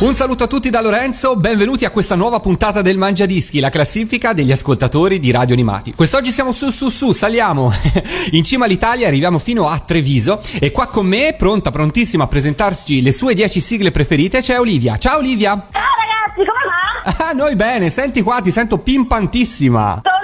Un saluto a tutti da Lorenzo, benvenuti a questa nuova puntata del Mangia Dischi, la classifica degli ascoltatori di Radio Animati. Quest'oggi siamo su su su, saliamo in cima all'Italia, arriviamo fino a Treviso e qua con me, pronta, prontissima a presentarci le sue 10 sigle preferite, c'è Olivia. Ciao Olivia! Ciao ragazzi, come va? Ah, noi bene, senti qua, ti sento pimpantissima. Sono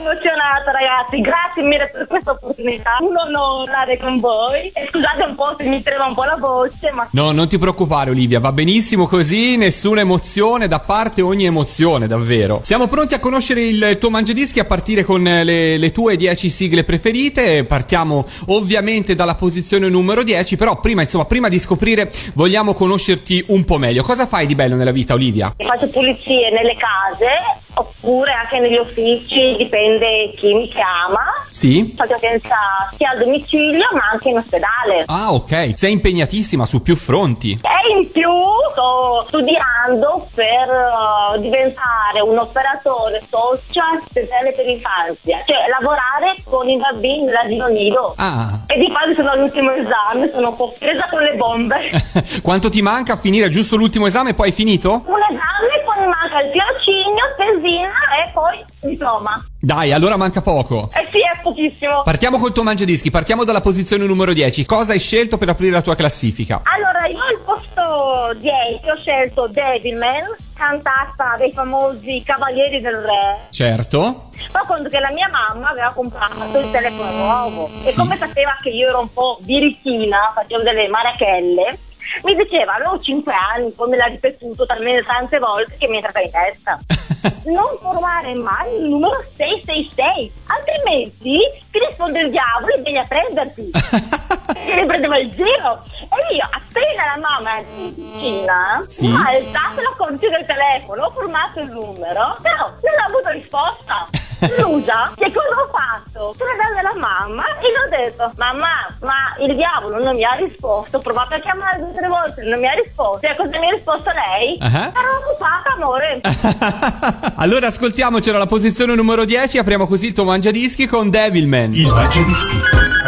emozionata ragazzi, grazie mille per questa opportunità, un onore con voi. E scusate un po' se mi trema un po' la voce, ma No, non ti preoccupare Olivia, va benissimo così, nessuna emozione, da parte ogni emozione, davvero. Siamo pronti a conoscere il tuo mangiadischi a partire con le, le tue 10 sigle preferite. Partiamo ovviamente dalla posizione numero 10, però prima, insomma, prima di scoprire vogliamo conoscerti un po' meglio. Cosa fai di bello nella vita Olivia? faccio pulizie nelle case oppure anche negli uffici, dipende chi mi chiama. Sì? Faccio assistenza sia al domicilio ma anche in ospedale. Ah, ok, sei impegnatissima su più fronti. E in più sto studiando per eh, diventare un operatore social speciale per l'infanzia, cioè lavorare con i bambini dell'asilo nido. Ah, E di fatto sono all'ultimo esame, sono un po' presa con le bombe. quanto ti manca a finire giusto l'ultimo esame e poi hai finito? Un esame, poi mi manca il tirocinio, tesina e poi diploma. Dai, allora manca poco. Eh sì, è pochissimo. Partiamo col tuo mangiadischi, partiamo dalla posizione numero 10. Cosa hai scelto per aprire la tua classifica? Allora, io al posto 10 ho scelto Devilman, cantata dei famosi Cavalieri del Re. Certo. Ma conto che la mia mamma aveva comprato il telefono nuovo e Sì. come sapeva che io ero un po' birichina, facevo delle marachelle, mi diceva, avevo 5 anni, poi me l'ha ripetuto talmente tante volte che mi è entrata in testa. non formare mai il numero 666, altrimenti ti risponde il diavolo e vieni a prenderti. e mi prendeva il giro. E io, appena la mamma è vicina, Sì. ha alzato la corsia del telefono, ho formato il numero, però non ho avuto risposta. Scusa, che cosa ho fatto? Sono andata dalla mamma e le ho detto, mamma, ma il diavolo non mi ha risposto, ho provato a chiamare due o tre volte, non mi ha risposto. E cosa mi ha risposto lei? Ah. Ero occupata, amore. allora ascoltiamocelo alla posizione numero 10, apriamo così il tuo mangiadischi con Devilman. Il Mangiadischi.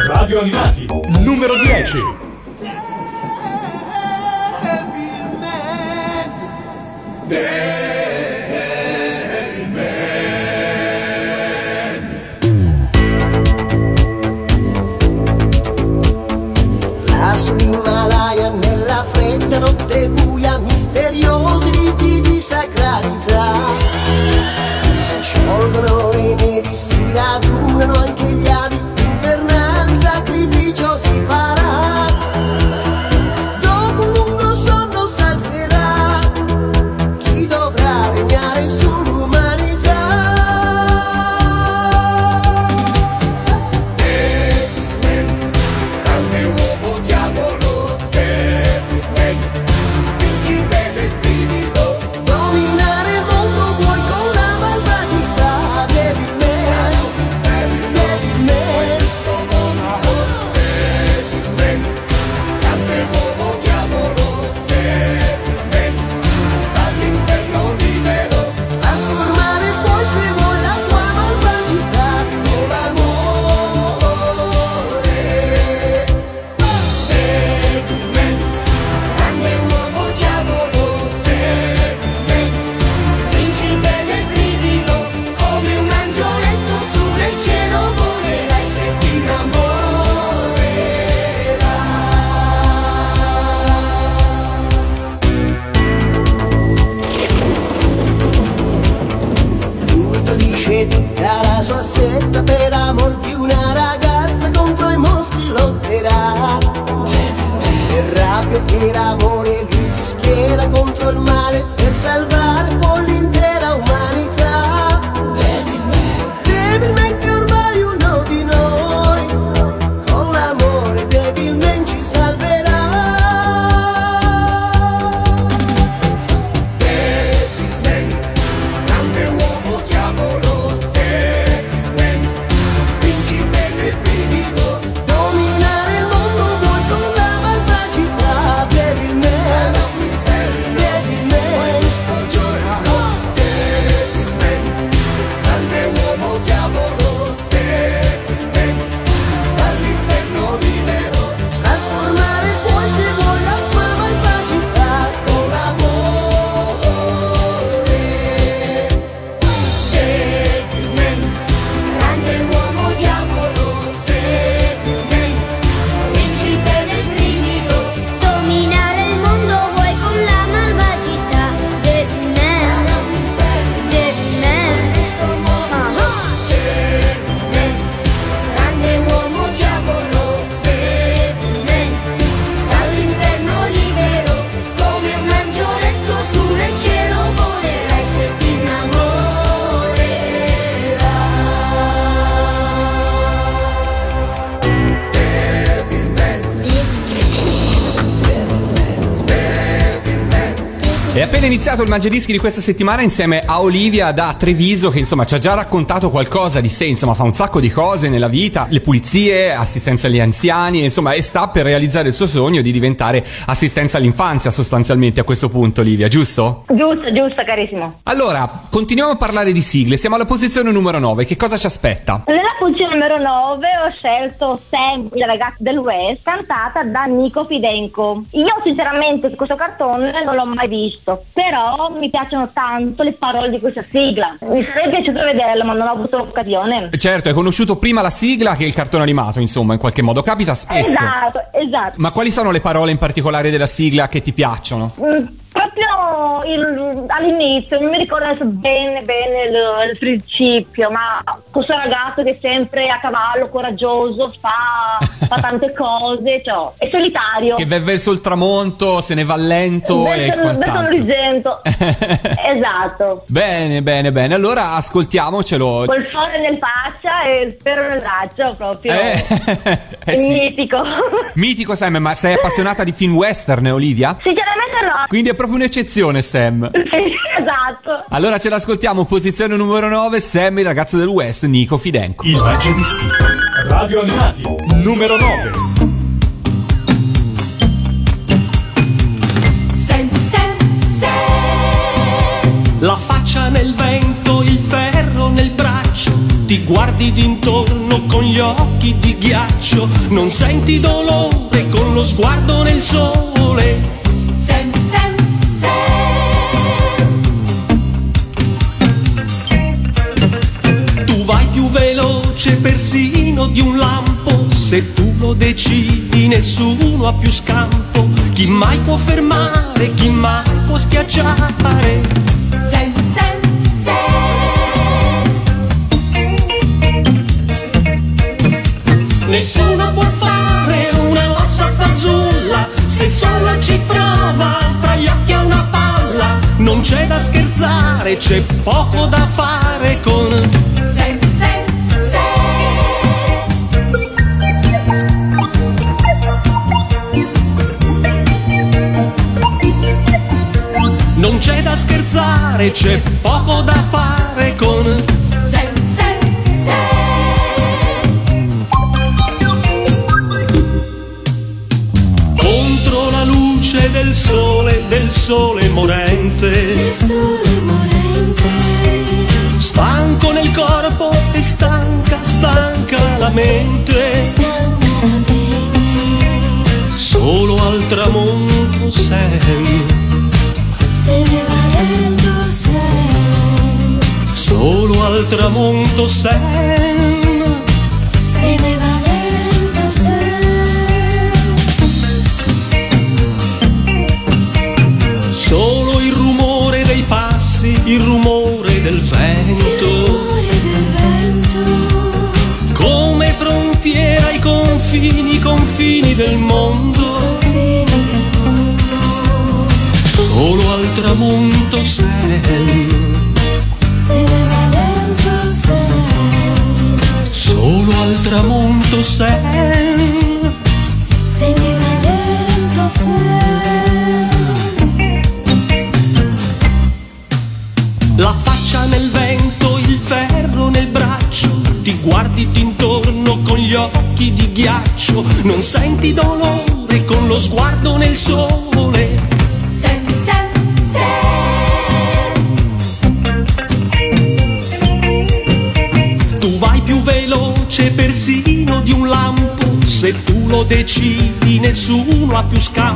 Radio Animati. Numero 10. Là frente, eu não devo rabbia e per iniziato il Mangiadischi di questa settimana insieme a Olivia da Treviso che insomma ci ha già raccontato qualcosa di sé, insomma fa un sacco di cose nella vita, le pulizie, assistenza agli anziani, insomma e sta per realizzare il suo sogno di diventare assistenza all'infanzia sostanzialmente a questo punto Olivia, giusto? Giusto, giusto, carissimo. Allora, continuiamo a parlare di sigle, siamo alla posizione numero 9, che cosa ci aspetta? Nella posizione numero 9 ho scelto Sam, il ragazzo del West, cantata da Nico Fidenco. Io sinceramente questo cartone non l'ho mai visto, però mi piacciono tanto le parole di questa sigla. Mi sarebbe piaciuto vederlo, ma non ho avuto l'occasione. Certo, hai conosciuto prima la sigla che il cartone animato, insomma, in qualche modo capita spesso. Esatto, esatto. Ma quali sono le parole in particolare della sigla che ti piacciono? Mm, Proprio il- all'inizio, non mi ricordo adesso bene bene il, il principio, ma questo ragazzo che è sempre a cavallo, coraggioso, fa, fa tante cose, cioè, è solitario. Che va verso il tramonto, se ne va lento e verso, verso quant'altro. l'orizzonto. esatto. Bene, bene, bene. Allora ascoltiamocelo. Col sole nel faccia e il spero nel braccio, proprio. Eh, eh sì. Mitico. Mitico Sam, ma sei appassionata di film western, Olivia? Sinceramente no. Quindi è proprio un'eccezione, Sam. Esatto. Allora ce l'ascoltiamo, posizione numero 9, Sam, il ragazzo del West, Nico Fidenco. Il Mangiadischi. Radio Animati. Numero 9. Sam, Sam, Sam. La faccia nel vento, il ferro nel braccio, ti guardi d'intorno con gli occhi di ghiaccio, non senti dolore con lo sguardo nel sole. Veloce persino di un lampo, se tu lo decidi nessuno ha più scampo, chi mai può fermare, chi mai può schiacciare. Nessuno può fare una mossa fazulla se solo ci prova fra gli occhi a una palla. Non c'è da scherzare, c'è poco da fare con c'è da scherzare, c'è poco da fare con Sam, Sam, contro la luce del sole, del sole morente. Sole morente. Stanco nel corpo e stanca, stanca la mente. Solo al tramonto Sam, Se ne va lento Sam. solo al tramonto Sam. Nessuno ha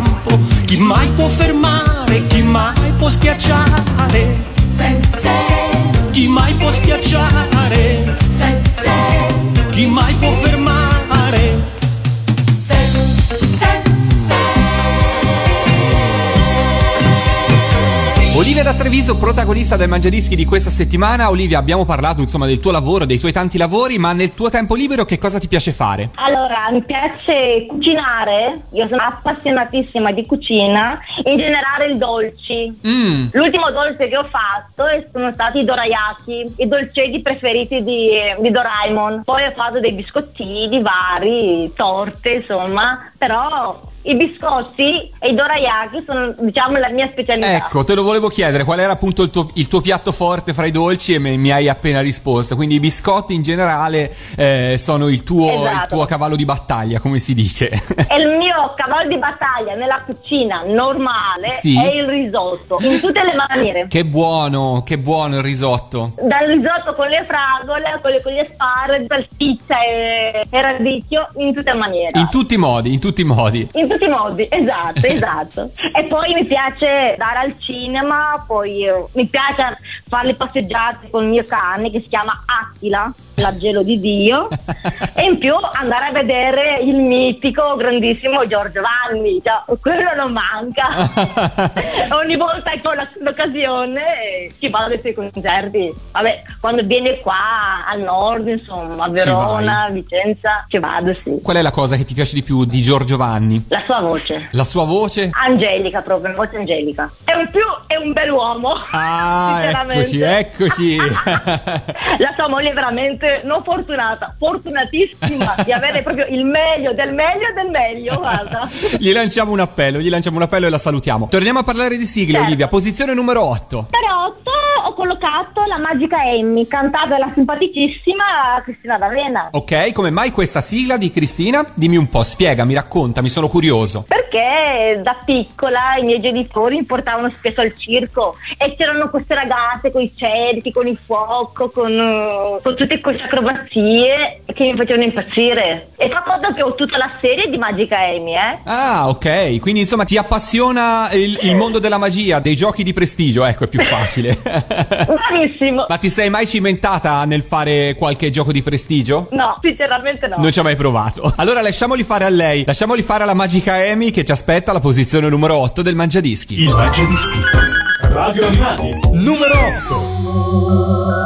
protagonista del Mangiadischi di questa settimana. Olivia, abbiamo parlato insomma del tuo lavoro, dei tuoi tanti lavori, ma nel tuo tempo libero che cosa ti piace fare? Allora, mi piace cucinare, io sono appassionatissima di cucina, in generale i dolci. Mm. L'ultimo dolce che ho fatto sono stati i dorayaki, i dolcetti preferiti di, di Doraemon. Poi ho fatto dei biscottini vari, torte, insomma, però i biscotti e i dorayaki sono diciamo la mia specialità. Ecco, te lo volevo chiedere, qual era appunto il tuo, il tuo piatto forte fra i dolci e me- mi hai appena risposto. Quindi i biscotti in generale eh, sono il tuo, il Esatto. tuo cavallo di battaglia, come si dice. E il mio cavallo di battaglia nella cucina normale Sì. è il risotto, in tutte le maniere. che buono, che buono il risotto. Dal risotto con le fragole, con, le, con gli asparagi, salsiccia e, e radicchio, in tutte le maniere. In tutti i modi, in tutti i modi. In tutti i modi, esatto, esatto. E poi mi piace andare al cinema, poi eh, mi piace fare le passeggiate con il mio cane che si chiama Attila, l'angelo di Dio, e in più andare a vedere il mitico, grandissimo Giorgio Vanni, cioè, quello non manca. Ogni volta che ho l'occasione ci vado ai suoi concerti. Vabbè, quando viene qua al nord, insomma, a Verona, Vicenza, ci vado, sì. Qual è la cosa che ti piace di più di Giorgio Vanni? La sua voce. La sua voce? Angelica proprio, una voce angelica. È un più, è un bell'uomo. Ah, eccoci, eccoci. La sua moglie è veramente non fortunata, fortunatissima di avere proprio il meglio del meglio del meglio, guarda. gli lanciamo un appello, gli lanciamo un appello e la salutiamo. Torniamo a parlare di sigle, Certo. Olivia. Posizione numero 8. Per 8 ho collocato la magica Amy, cantata dalla simpaticissima Cristina D'Avena. Ok, come mai questa sigla di Cristina? Dimmi un po', spiegami, raccontami, sono curioso. Perché da piccola i miei genitori mi portavano spesso al circo e c'erano queste ragazze con i cerchi, con il fuoco, con, eh, con tutte queste acrobazie che mi facevano impazzire. E fa conto che ho tutta la serie di Magica Amy, eh? Ah, ok, quindi insomma ti appassiona il, il mondo della magia, dei giochi di prestigio, ecco, è più facile. Bravissimo! Ma ti sei mai cimentata nel fare qualche gioco di prestigio? No, sinceramente no. Non ci ha mai provato. Allora lasciamoli fare a lei. Lasciamoli fare alla magica Amy che ci aspetta alla posizione numero 8 del Mangiadischi. Il Mangiadischi. Radio Animati. Numero 8.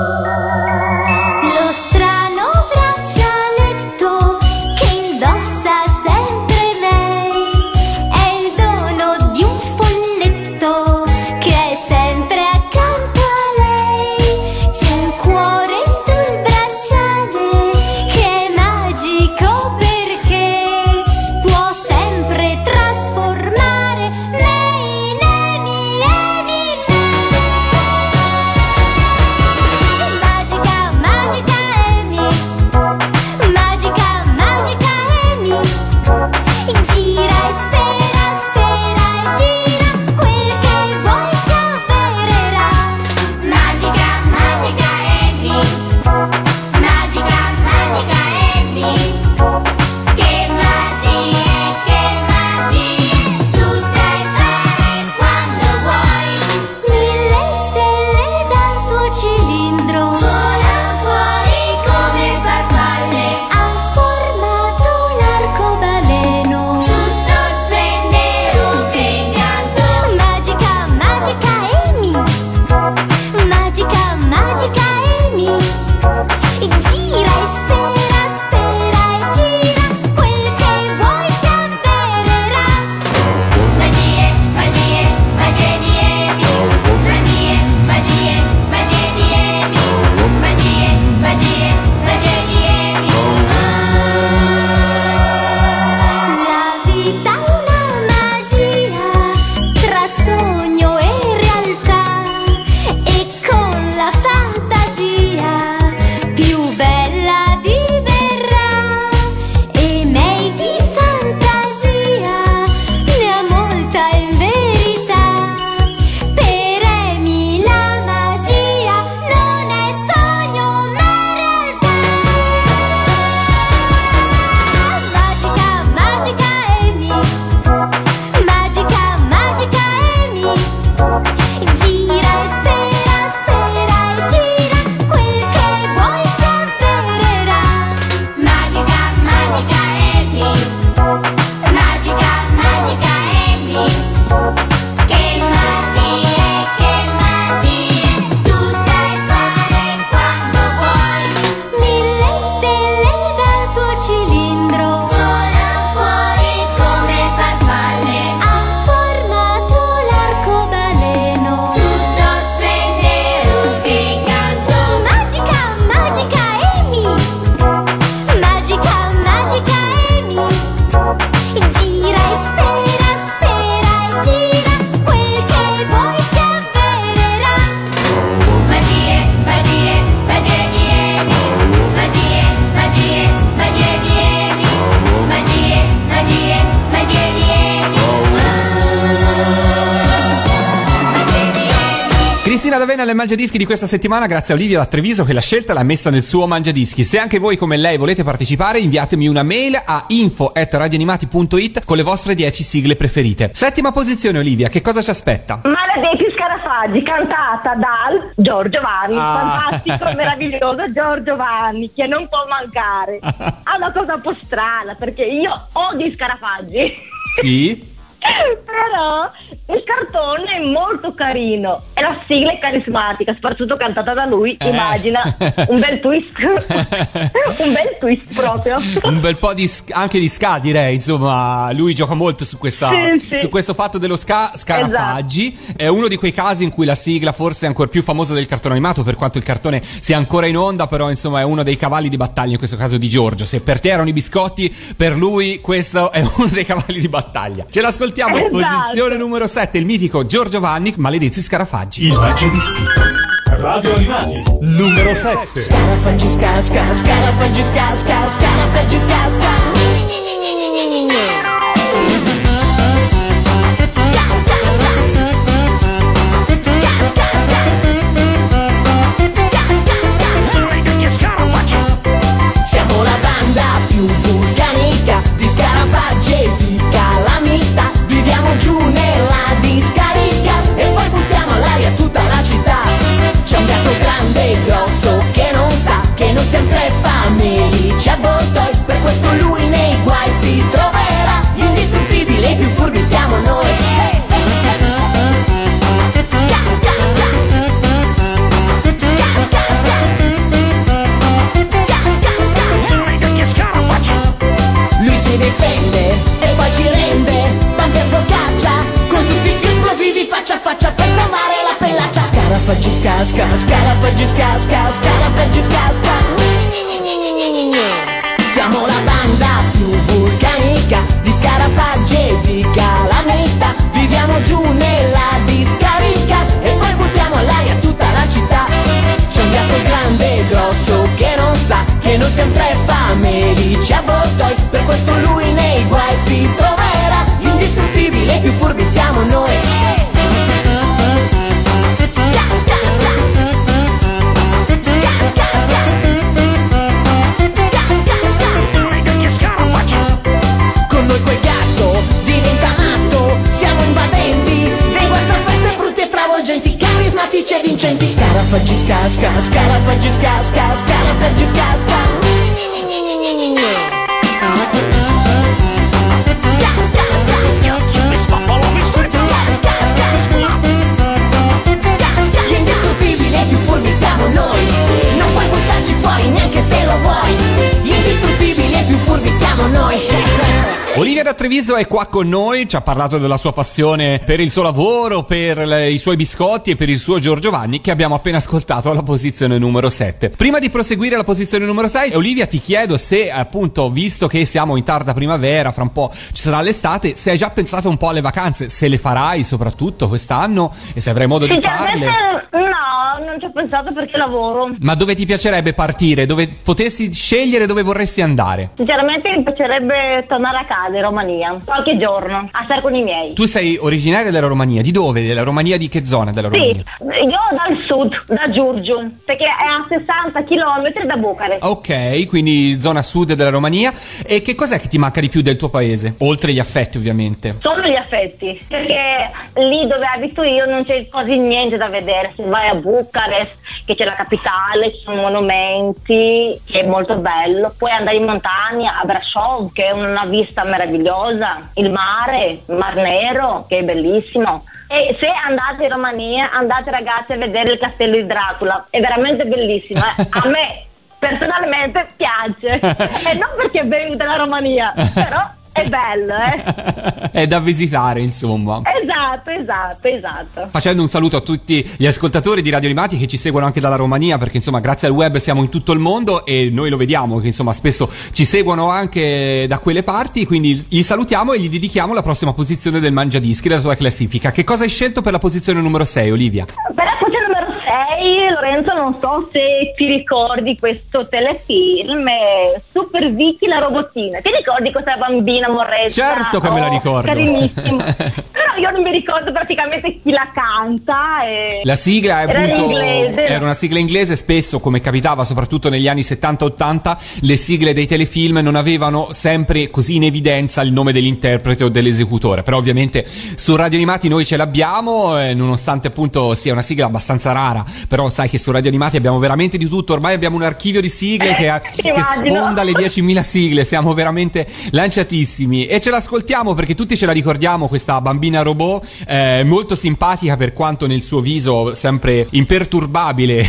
Mangiadischi di questa settimana grazie a Olivia da Treviso che l'ha scelta l'ha messa nel suo Mangiadischi. Se anche voi come lei volete partecipare, inviatemi una mail a info@radioanimati.it con le vostre 10 sigle preferite. Settima posizione Olivia, che cosa ci aspetta? Maledetti scarafaggi, cantata dal Giorgio Vanni, Ah. fantastico, meraviglioso Giorgio Vanni, che non può mancare. Ha una cosa un po' strana, perché io odio i scarafaggi. Sì? Però il cartone è molto carino e la sigla è carismatica, soprattutto cantata da lui. Eh. Immagina un bel twist, un bel twist proprio. Un bel po' di anche di ska direi, insomma, lui gioca molto su, questa, Sì, sì. su questo fatto dello ska scarafaggi. È uno di quei casi in cui la sigla forse è ancora più famosa del cartone animato, per quanto il cartone sia ancora in onda, però insomma è uno dei cavalli di battaglia, in questo caso di Giorgio. Se per te erano i biscotti, per lui questo è uno dei cavalli di battaglia. Ce l'ascoltiamo Esatto. posizione numero 7, il mitico Giorgio Vanni, maledetti scarafaggi. Il Mangiadischi. Radio Animati. Numero 7. Scarafaggi ska scarafaggi ska scarafaggi ska sempre fa melici a bottoi Per questo lui nei guai si troverà Gli indistruttibili e più furbi siamo noi Ska, ska, ska. Ska, ska, ska. Ska, ska, ska. Lui si difende e poi ci rende Bande e focaccia Con tutti gli esplosivi faccia a faccia Per salvare la pellaccia Scarafaggi ska ska Scarafaggi ska Scarafaggi ska Siamo Treviso è qua con noi, ci ha parlato della sua passione per il suo lavoro, per le- i suoi biscotti e per il suo Giorgio Vanni che abbiamo appena ascoltato alla posizione numero 7. Prima di proseguire alla posizione numero 6, Olivia ti chiedo se appunto, visto che siamo in tarda primavera, fra un po' ci sarà l'estate, se hai già pensato un po' alle vacanze, se le farai soprattutto quest'anno e se avrai modo di Sinceramente farle. no, non ci ho pensato perché lavoro. Ma dove ti piacerebbe partire? Dove potessi scegliere dove vorresti andare? Sinceramente mi piacerebbe tornare a casa in Romania, qualche giorno, a stare con i miei. Tu sei originaria della Romania, di dove? Della Romania di che zona della Sì, Romania? io dal sud, da Giurgiu, perché è a 60 km da Bucarest. Ok, quindi zona sud della Romania. E che cos'è che ti manca di più del tuo paese? Oltre gli affetti, ovviamente. Sono gli affetti, perché lì dove abito io non c'è quasi niente da vedere. Se vai a Bucarest, che c'è la capitale, ci sono monumenti, che è molto bello. Puoi andare in montagna, a Brasov, che è una vista meravigliosa, il mare, il Mar Nero, che è bellissimo. E se andate in Romania, andate ragazzi a vedere il castello di Dracula, è veramente bellissimo. eh. A me personalmente piace, e non perché vengo dalla Romania, però è bello, eh. È da visitare, insomma. Esatto, esatto, esatto. Facendo un saluto a tutti gli ascoltatori di Radio Animati che ci seguono anche dalla Romania, perché insomma, grazie al web siamo in tutto il mondo e noi lo vediamo che insomma spesso ci seguono anche da quelle parti. Quindi li salutiamo e gli dedichiamo la prossima posizione del Mangiadischi della tua classifica. Che cosa hai scelto per la posizione numero 6, Olivia? Per la posizione numero lei, Lorenzo, non so se ti ricordi questo telefilm, Super Vicky la robotina. Ti ricordi questa bambina morretta? Certo che me la Oh, ricordo. Carinissimo. Però io non mi ricordo praticamente chi la canta. E... La sigla è Era appunto inglese. era una sigla inglese, spesso come capitava soprattutto negli anni 70-80, le sigle dei telefilm non avevano sempre così in evidenza il nome dell'interprete o dell'esecutore, però ovviamente su Radio Animati noi ce l'abbiamo, eh, nonostante appunto sia una sigla abbastanza rara, però sai che su Radio Animati abbiamo veramente di tutto, ormai abbiamo un archivio di sigle che, ha- che sfonda le 10.000 sigle, siamo veramente lanciatissimi e ce l'ascoltiamo perché tutti ce la ricordiamo questa bambina robot, eh, molto simpatica per quanto nel suo viso sempre imperturbabile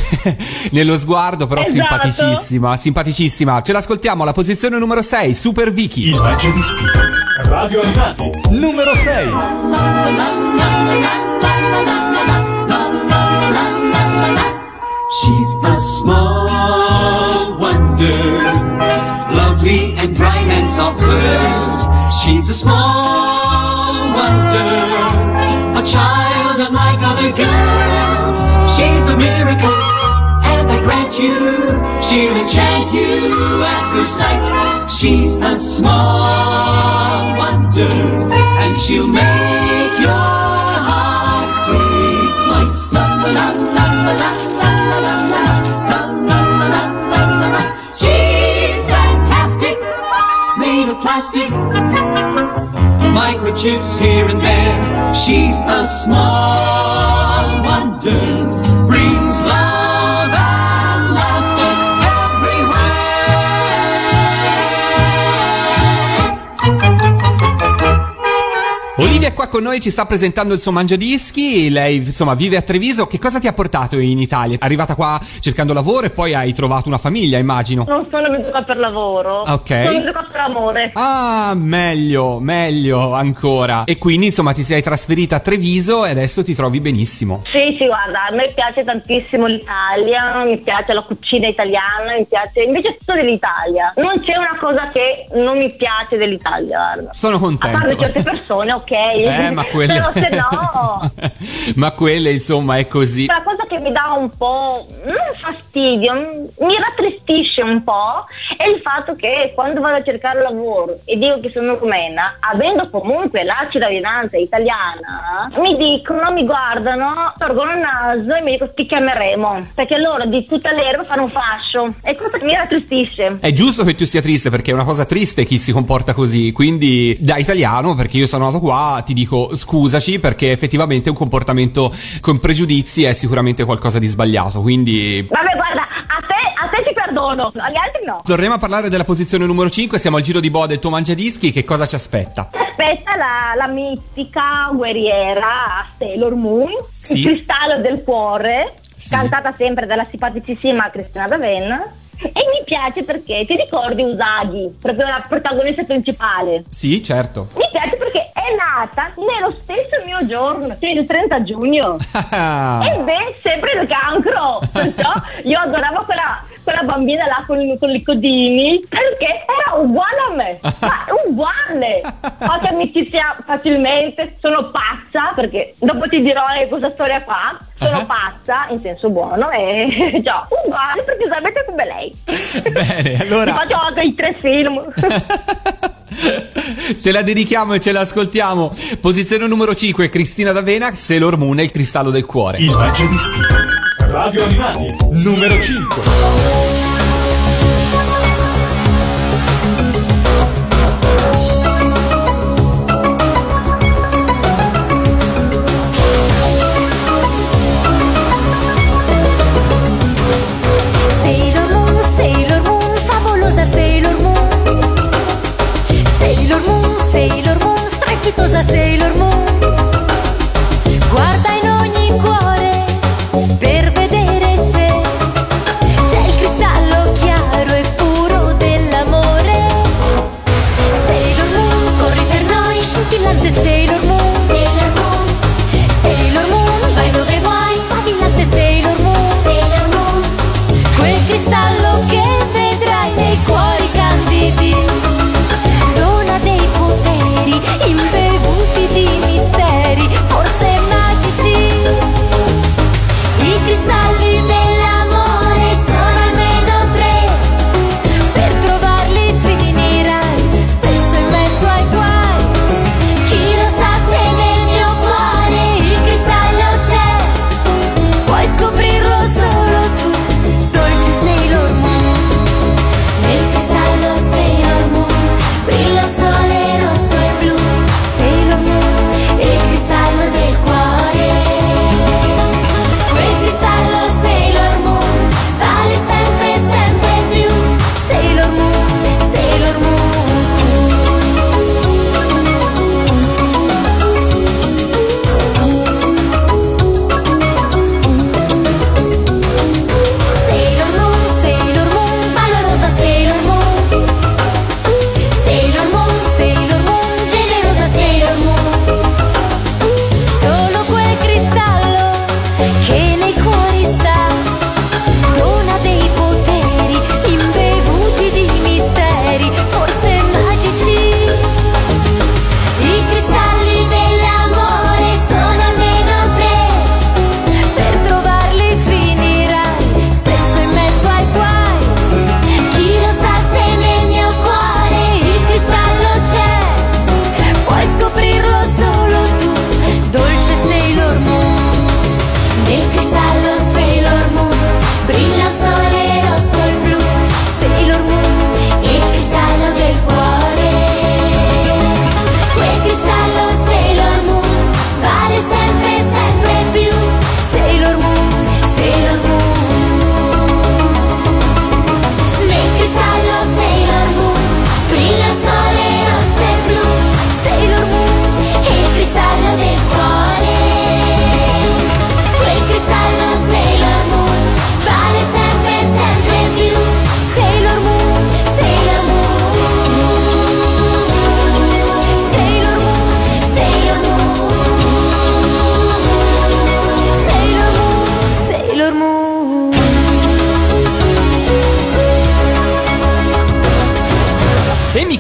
nello sguardo, però Esatto. simpaticissima, simpaticissima. Ce l'ascoltiamo alla posizione numero 6, Super Vicky. Il Mangiadischi. Radio Animati. Numero 6. She's a small wonder, lovely and bright and soft curves. She's a small wonder, a child unlike other girls. She's a miracle, and I grant you, she'll enchant you at first sight. She's a small wonder, and she'll make your heart plastic, microchips here and there. She's a small wonder, brings love è qua con noi, ci sta presentando il suo mangiadischi, lei insomma vive a Treviso, che cosa ti ha portato in Italia? È arrivata qua cercando lavoro e poi hai trovato una famiglia, immagino. Non sono venuta qua per lavoro. Ok. Sono venuta qua per amore. Ah, meglio, meglio ancora. E quindi insomma ti sei trasferita a Treviso e adesso ti trovi benissimo. Sì, sì, guarda, a me piace tantissimo l'Italia, mi piace la cucina italiana, mi piace invece tutto dell'Italia. Non c'è una cosa che non mi piace dell'Italia, guarda. Sono A contento. parte certe persone, ok. Eh, ma quelle... Però se no... ma quelle insomma è così. La cosa che mi dà un po' non fastidio, mi rattristisce un po' è il fatto che quando vado a cercare lavoro e dico che sono rumena, avendo comunque la cittadinanza italiana, mi dicono, mi guardano, torgono il naso e mi dicono ti chiameremo, perché loro di tutta l'erba fanno un fascio e questo mi rattristisce. È giusto che tu sia triste perché è una cosa triste chi si comporta così, quindi da italiano, perché io sono nato qua, ti dico scusaci perché effettivamente un comportamento con pregiudizi è sicuramente qualcosa di sbagliato, quindi Vabbè guarda, a te, a te ti perdono, agli altri no. torniamo a parlare della posizione numero 5, siamo al giro di boa del tuo mangiadischi, che cosa ci aspetta? Aspetta la, la mitica guerriera Sailor Moon, Sì. il cristallo del cuore, Sì. cantata sempre dalla simpaticissima Cristina D'Avena. E mi piace perché ti ricordi Usagi, proprio la protagonista principale. Sì, certo. Mi piace perché è nata nello stesso mio giorno, cioè il 30 giugno. E beh, sempre il cancro. Perciò io adoravo quella, quella bambina là con, con i codini perché era uguale a me. Ma uguale. Faccio amicizia facilmente, sono pazza perché dopo ti dirò eh, questa storia qua. Sono Ah. pazza in senso buono e già, uguale precisamente come lei. Bene, allora- Faccio anche i tre film. Te la dedichiamo e ce l'ascoltiamo. Posizione numero 5, Cristina D'Avena, Sailor Moon e il cristallo del cuore. Il Mangiadischi. Radio Animati. Numero 5.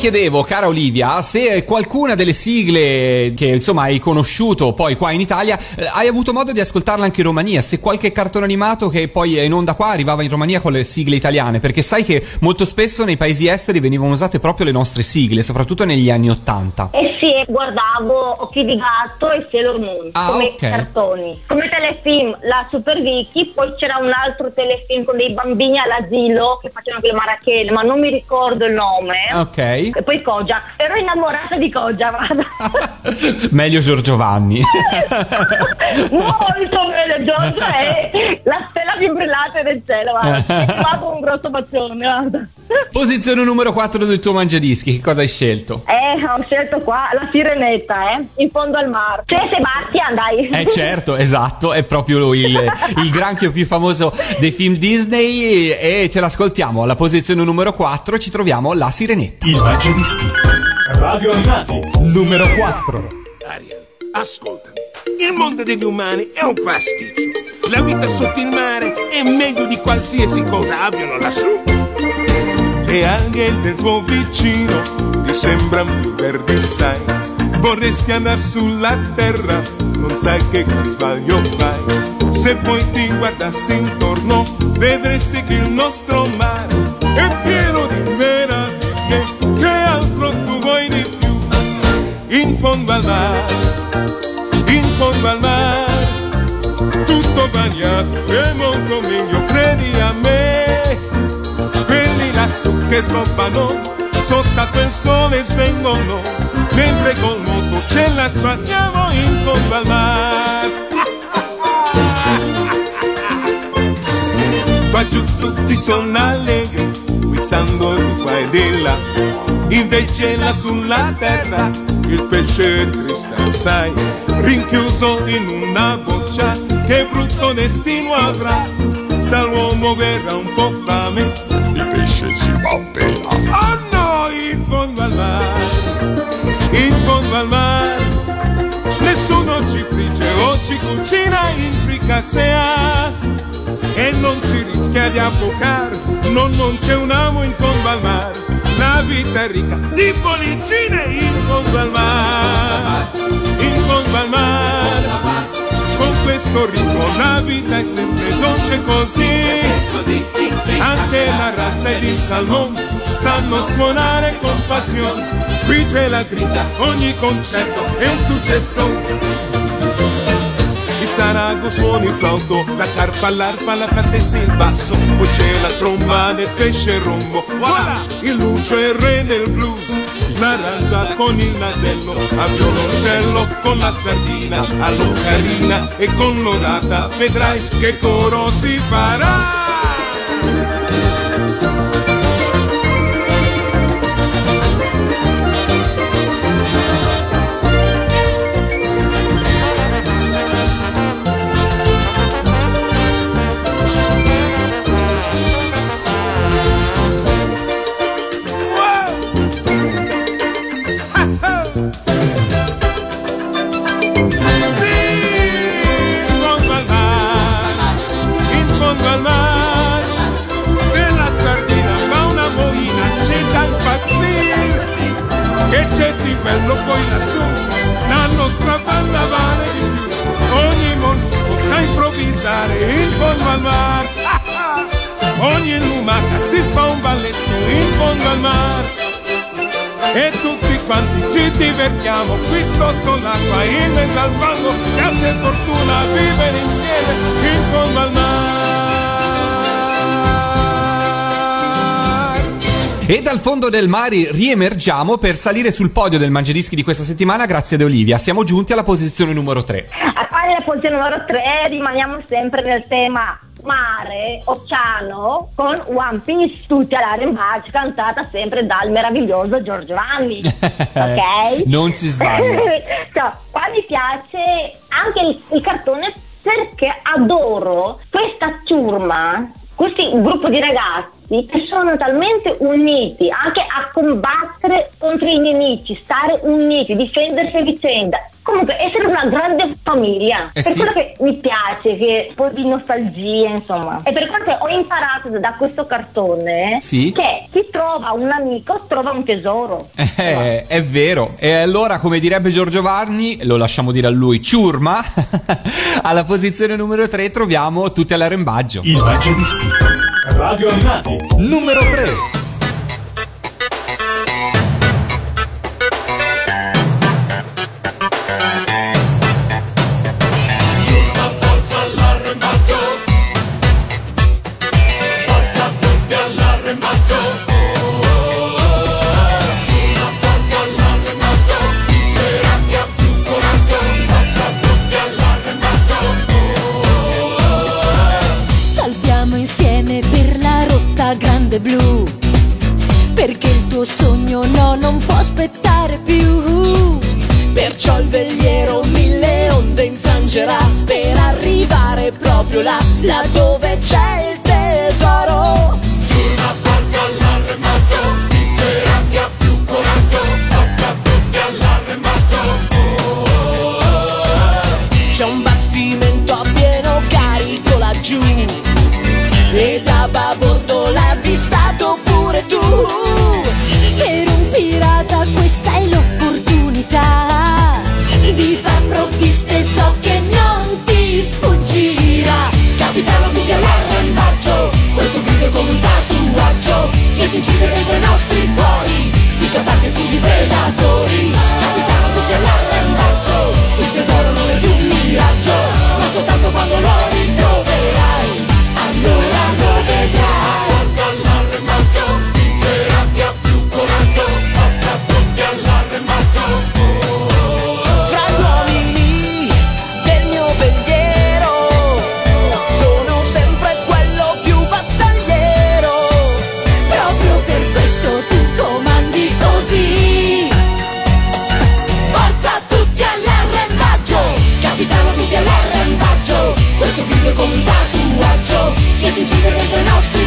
Chiedevo, cara Olivia, se qualcuna delle sigle che insomma hai conosciuto poi qua in Italia, eh, hai avuto modo di ascoltarla anche in Romania, se qualche cartone animato che poi è in onda qua arrivava in Romania con le sigle italiane, perché sai che molto spesso nei paesi esteri venivano usate proprio le nostre sigle, soprattutto negli anni Ottanta. Eh sì, guardavo Occhi di gatto e Sailor Moon Ah, come ok. cartoni. Come telefilm, la Super Vicky, poi c'era un altro telefilm con dei bambini all'asilo che facevano anche le marachelle, ma non mi ricordo il nome. Ok. E poi Kojak. Ero innamorata di guarda. Meglio Giorgio Vanni. Molto bene, Giorgio è la stella più brillante del cielo, guarda. Ti fatto un grosso bacione. Posizione numero 4 del tuo mangiadischi, che cosa hai scelto? Eh, ho scelto qua la sirenetta, eh, in fondo al mare. C'è Sebastian, dai. Eh certo, esatto, è proprio il, il granchio più famoso dei film Disney e ce l'ascoltiamo. Alla posizione numero 4 ci troviamo La Sirenetta. Il Mangiadischi. Radio Animati. Numero 4. Ariel, ascoltami. Il mondo degli umani è un pasticcio. La vita sotto il mare è meglio di qualsiasi cosa abbiano lassù. Le alghe del tuo vicino ti sembrano più verdi, sai. Vorresti andare sulla terra, non sai che sbaglio fai. Se poi ti guardassi intorno, vedresti che il nostro mare è pieno di meraviglie. In fondo al mare, in fondo al mare, tutto bagnato è molto meglio, credi a me. Quelli lassù che scoppano, sotto quel sole svengono, mentre col moto ce la spassiamo in fondo al mare. Qua giù tutti sono allegri, guizzando di qua e di là. Invece là sulla terra il pesce triste assai, rinchiuso in una boccia, che brutto destino avrà. Se l'uomo verrà un po' fame, il pesce si va bene. Oh no, in fondo al mare, in fondo al mare, nessuno ci frigge o ci cucina in fricassea e non si rischia di affocare, no, non c'è un amo in fondo al mare, la vita è ricca di bollicine in fondo al mare, in fondo al mare, con questo ritmo la vita è sempre dolce così, anche la razza ed il salmone sanno suonare con passione, qui c'è la grida, ogni concerto è un successo. Il sarago suona il flauto, la carpa, l'arpa, la cartessa e il basso, poi c'è la tromba del pesce rombo, voilà! Il lucio è il re del blues, l'arrangia con il nasello, a violoncello con la sardina, all'ocarina e con l'orata, vedrai che coro si farà! Si fa un balletto in fondo al mare. E tutti quanti ci divertiamo qui sotto l'acqua in mezzo al fango grande fortuna vivere insieme in fondo al mare E dal fondo del mare riemergiamo per salire sul podio del mangiadischi di questa settimana grazie ad Olivia. Siamo giunti alla posizione numero 3. A fare la posizione numero 3 rimaniamo sempre nel tema mare, oceano, con One Piece, tutti all'arrembaggio, cantata sempre dal meraviglioso Giorgio Vanni. ok? Non si sbaglia. Cioè, qua mi piace anche il, il cartone perché adoro questa ciurma, questo gruppo di ragazzi che sono talmente uniti anche a combattere contro i nemici, stare uniti, difendersi a vicenda. Comunque essere una grande famiglia. Eh per sì. quello che mi piace, che un po' di nostalgia, insomma. E per quello che ho imparato da questo cartone Sì. che chi trova un amico trova un tesoro. Eh, è vero. E allora, come direbbe Giorgio Varni, lo lasciamo dire a lui, ciurma, alla posizione numero 3 troviamo tutti all'arrembaggio. Il Mangiadischi. Radio Animati. Numero 3. Che si incide dentro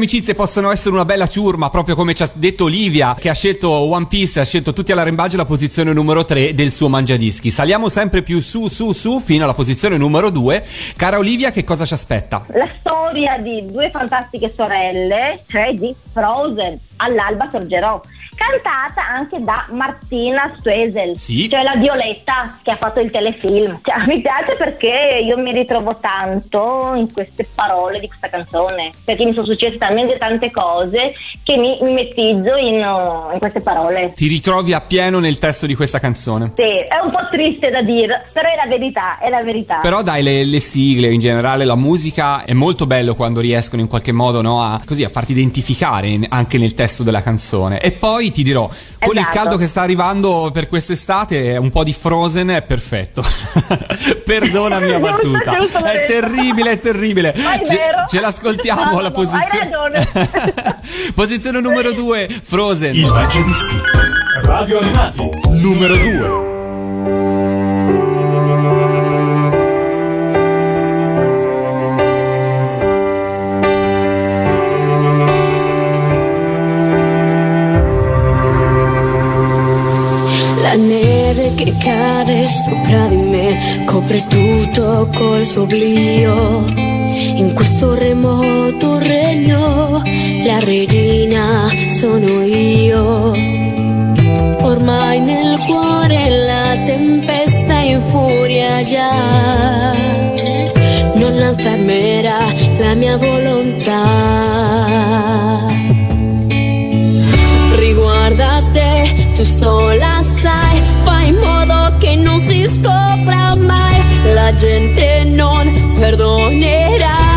amicizie possono essere una bella ciurma, proprio come ci ha detto Olivia, che ha scelto One Piece, ha scelto tutti all'arrembaggio la posizione numero 3 del suo mangiadischi. Saliamo sempre più su, su, su, fino alla posizione numero 2. Cara Olivia, che cosa ci aspetta? La storia di due fantastiche sorelle, cioè di Frozen, all'alba sorgerò, cantata anche da Martina Stuesel, Sì. cioè la Violetta che ha fatto il telefilm. Cioè, mi piace perché io mi ritrovo tanto in queste parole di questa canzone, perché mi sono successe talmente tante cose che mi mimetizzo in, uh, in queste parole. Ti ritrovi appieno nel testo di questa canzone. Sì, è un po' triste da dire, però è la verità, è la verità. Però dai, le, le sigle, in generale la musica è molto bello quando riescono in qualche modo no, a, così, a farti identificare anche nel testo della canzone. E poi ti dirò, con il Esatto. caldo che sta arrivando per quest'estate, un po' di Frozen è perfetto. Perdonami la battuta. È terribile, è terribile. È Ce, ce l'ascoltiamo alla posizione. posizione numero 2, Frozen. Il Mangiadischi. Radio Animati. Numero 2. Cade sopra di me copre tutto col suo oblio. In questo remoto regno la regina sono io. Ormai nel cuore la tempesta infuria già. Non la fermerà la mia volontà. Riguarda te, tu sola sai, scopra mai, la gente non perdonerà.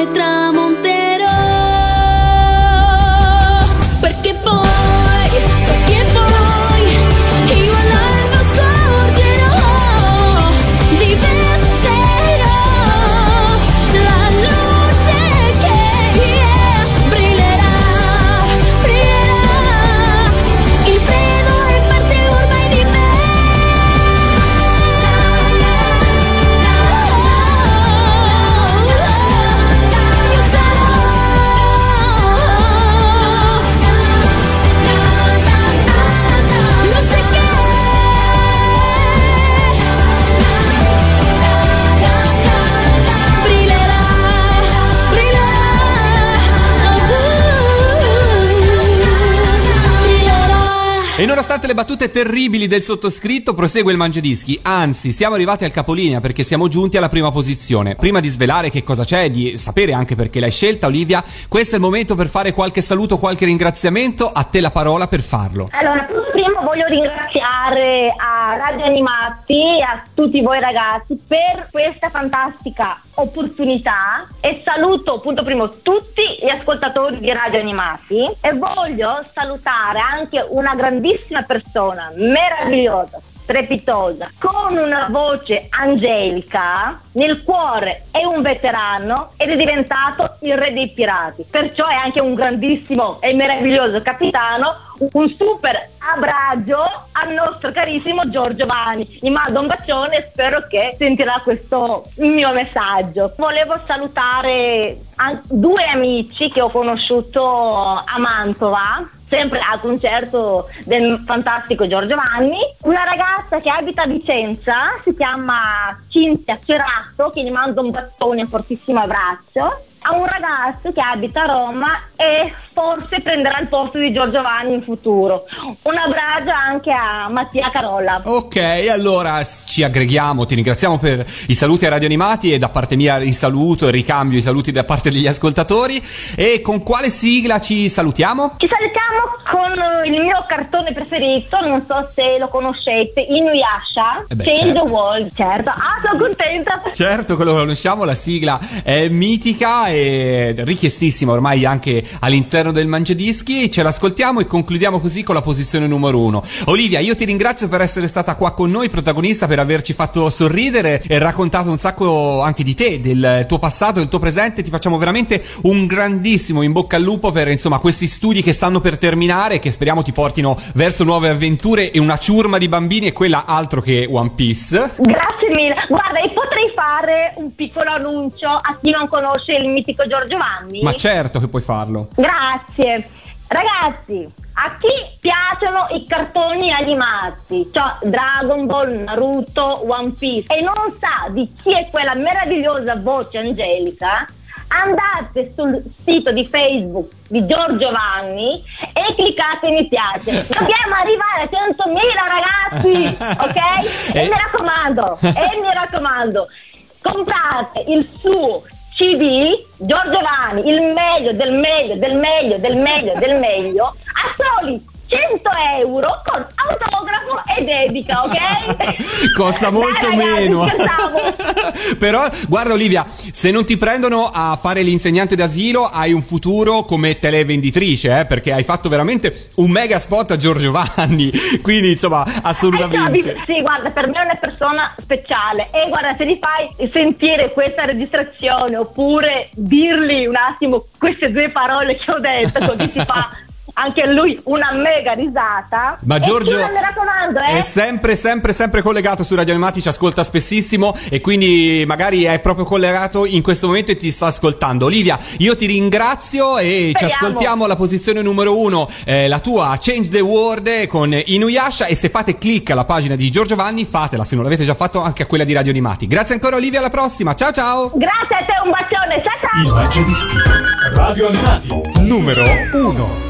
Come il E nonostante le battute terribili del sottoscritto, prosegue il Mangiadischi. Anzi, siamo arrivati al capolinea perché siamo giunti alla prima posizione. Prima di svelare che cosa c'è, di sapere anche perché l'hai scelta, Olivia, questo è il momento per fare qualche saluto, qualche ringraziamento. A te la parola per farlo. Allora, prima voglio ringraziare a Radio Animati e a tutti voi ragazzi per questa fantastica opportunità e saluto punto primo tutti gli ascoltatori di Radio Animati e voglio salutare anche una grandissima persona, meravigliosa, strepitosa, con una voce angelica, nel cuore è un veterano ed è diventato il re dei pirati. Perciò è anche un grandissimo e meraviglioso capitano, un super abbraccio al nostro carissimo Giorgio Vani. Gli mando un bacione e spero che sentirà questo mio messaggio. Volevo salutare due amici che ho conosciuto a Mantova sempre al concerto del fantastico Giorgio Vanni. Una ragazza che abita a Vicenza, si chiama Cinzia Cerato, che gli mando un battone, un fortissimo abbraccio. A un ragazzo che abita a Roma e forse prenderà il posto di Giorgio Vanni in futuro. Un abbraccio anche a Mattia Carolla. Ok, allora ci aggreghiamo, ti ringraziamo per i saluti a Radio Animati e da parte mia il saluto e ricambio i saluti da parte degli ascoltatori. E con quale sigla ci salutiamo? Ci salutiamo con il mio cartone preferito, non so se lo conoscete, Inuyasha, Eh beh, Change certo. the World, certo. Ah, sono contenta. Certo, quello che conosciamo, la sigla è mitica e richiestissima ormai anche all'interno del Mangiadischi. Ce l'ascoltiamo e concludiamo così con la posizione numero uno. Olivia, io ti ringrazio per essere stata qua con noi, protagonista, per averci fatto sorridere e raccontato un sacco anche di te, del tuo passato, del tuo presente. Ti facciamo veramente un grandissimo in bocca al lupo per insomma questi studi che stanno per terminare, che speriamo ti portino verso nuove avventure e una ciurma di bambini e quella altro che One Piece. Grazie mille. Guarda, e fare un piccolo annuncio a chi non conosce il mitico Giorgio Vanni? Ma certo che puoi farlo. Grazie. Ragazzi, a chi piacciono i cartoni animati, cioè Dragon Ball, Naruto, One Piece, e non sa di chi è quella meravigliosa voce angelica, andate sul sito di Facebook di Giorgio Vanni e cliccate mi piace. Dobbiamo arrivare a 100.000 ragazzi, ok? E mi raccomando, e mi raccomando, comprate il suo CD Giorgio Vanni, il meglio del meglio del meglio del meglio del meglio a soli 100 euro con autografo e dedica, ok? Costa molto Dai, ragazzi, meno. Però, guarda Olivia, se non ti prendono a fare l'insegnante d'asilo, hai un futuro come televenditrice, eh? perché hai fatto veramente un mega spot a Giorgio Vanni. Quindi, insomma, assolutamente. Sì, guarda, per me è una persona speciale. E guarda, se gli fai sentire questa registrazione oppure dirgli un attimo queste due parole che ho detto, così si fa anche lui una mega risata. Ma Giorgio eh? è sempre, sempre, sempre collegato su Radio Animati, ci ascolta spessissimo e quindi magari è proprio collegato in questo momento e ti sta ascoltando. Olivia, io ti ringrazio e Speriamo. ci ascoltiamo alla posizione numero uno, eh, la tua Change the World con Inuyasha e se fate clic alla pagina di Giorgio Vanni fatela, se non l'avete già fatto anche a quella di Radio Animati. Grazie ancora Olivia, alla prossima, ciao ciao! Grazie a te, un bacione, ciao ciao! Il bacio di schifo, Radio Animati, numero uno.